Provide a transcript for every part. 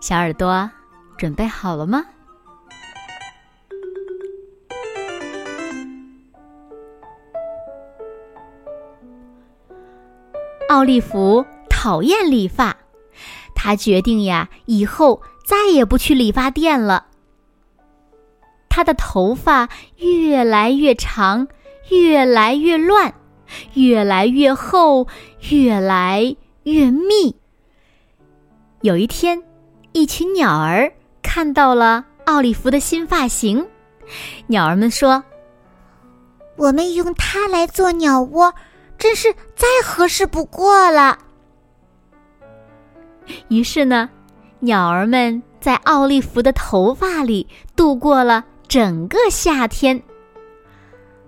小耳朵，准备好了吗？奥利弗讨厌理发，他决定呀，以后再也不去理发店了。他的头发越来越长，越来越乱，越来越厚，越来越密。有一天。一群鸟儿看到了奥利弗的新发型，鸟儿们说：“我们用它来做鸟窝，真是再合适不过了。”于是呢，鸟儿们在奥利弗的头发里度过了整个夏天。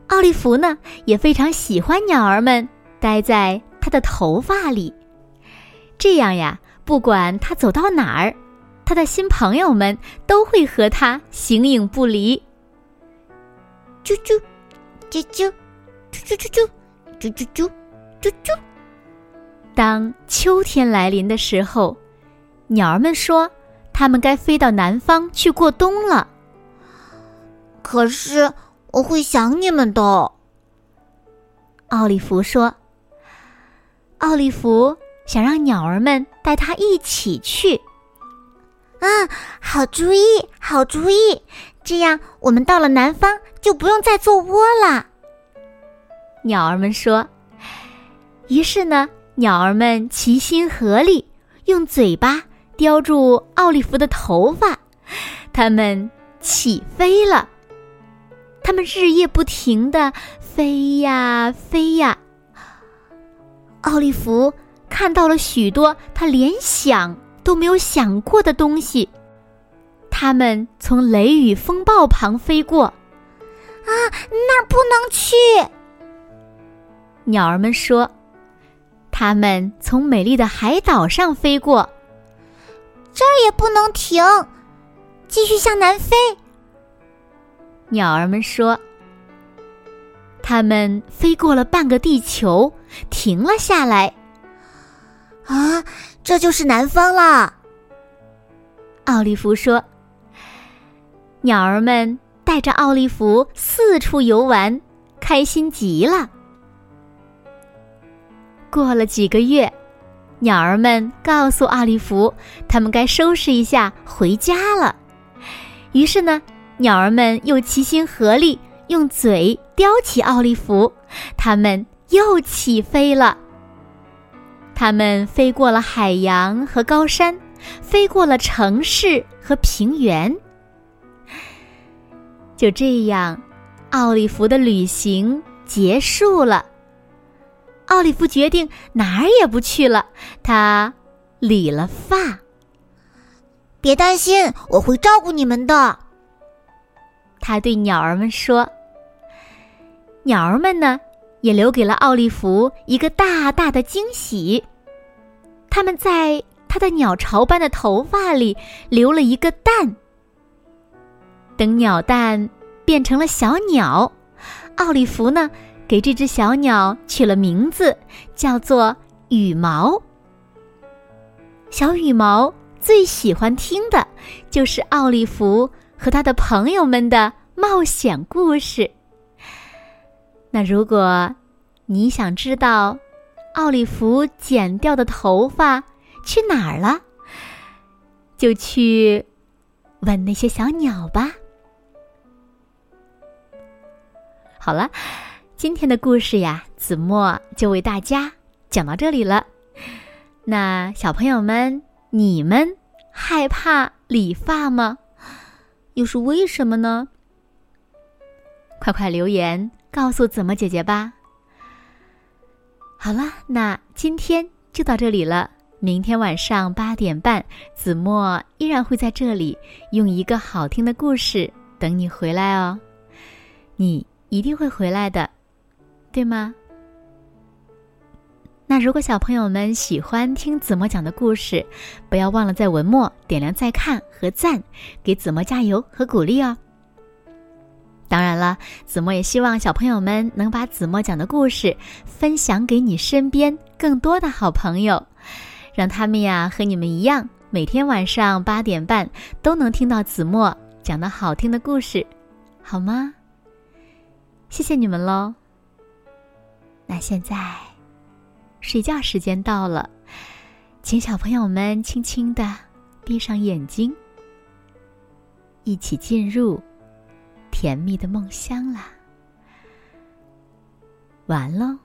奥利弗呢，也非常喜欢鸟儿们待在他的头发里，这样呀，不管他走到哪儿。他的新朋友们都会和他形影不离。啾啾，啾啾，啾啾啾啾，啾啾啾，啾啾。当秋天来临的时候，鸟儿们说，它们该飞到南方去过冬了。可是我会想你们的，奥利弗说。奥利弗想让鸟儿们带他一起去。嗯，好主意，好主意！这样我们到了南方就不用再做窝了。鸟儿们说。于是呢，鸟儿们齐心合力，用嘴巴叼住奥利弗的头发，它们起飞了。它们日夜不停的飞呀飞呀。奥利弗看到了许多他联想。都没有想过的东西，他们从雷雨风暴旁飞过，啊，那儿不能去。鸟儿们说，他们从美丽的海岛上飞过，这儿也不能停，继续向南飞。鸟儿们说，他们飞过了半个地球，停了下来。啊，这就是南方啦！奥利弗说：“鸟儿们带着奥利弗四处游玩，开心极了。”过了几个月，鸟儿们告诉奥利弗，他们该收拾一下回家了。于是呢，鸟儿们又齐心合力，用嘴叼起奥利弗，他们又起飞了。他们飞过了海洋和高山，飞过了城市和平原。就这样，奥利弗的旅行结束了。奥利弗决定哪儿也不去了，他理了发。别担心，我会照顾你们的。他对鸟儿们说：“鸟儿们呢，也留给了奥利弗一个大大的惊喜。”他们在他的鸟巢般的头发里留了一个蛋。等鸟蛋变成了小鸟，奥利弗呢，给这只小鸟取了名字，叫做羽毛。小羽毛最喜欢听的就是奥利弗和他的朋友们的冒险故事。那如果你想知道，奥利弗剪掉的头发去哪儿了？就去问那些小鸟吧。好了，今天的故事呀，子墨就为大家讲到这里了。那小朋友们，你们害怕理发吗？又是为什么呢？快快留言告诉子墨姐姐吧。好了，那今天就到这里了。明天晚上八点半，子墨依然会在这里，用一个好听的故事等你回来哦。你一定会回来的，对吗？那如果小朋友们喜欢听子墨讲的故事，不要忘了在文末点亮再看和赞，给子墨加油和鼓励哦。当然了，子墨也希望小朋友们能把子墨讲的故事分享给你身边更多的好朋友。让他们呀和你们一样，每天晚上八点半都能听到子墨讲的好听的故事，好吗？谢谢你们喽。那现在睡觉时间到了，请小朋友们轻轻的闭上眼睛，一起进入甜蜜的梦乡啦。完喽。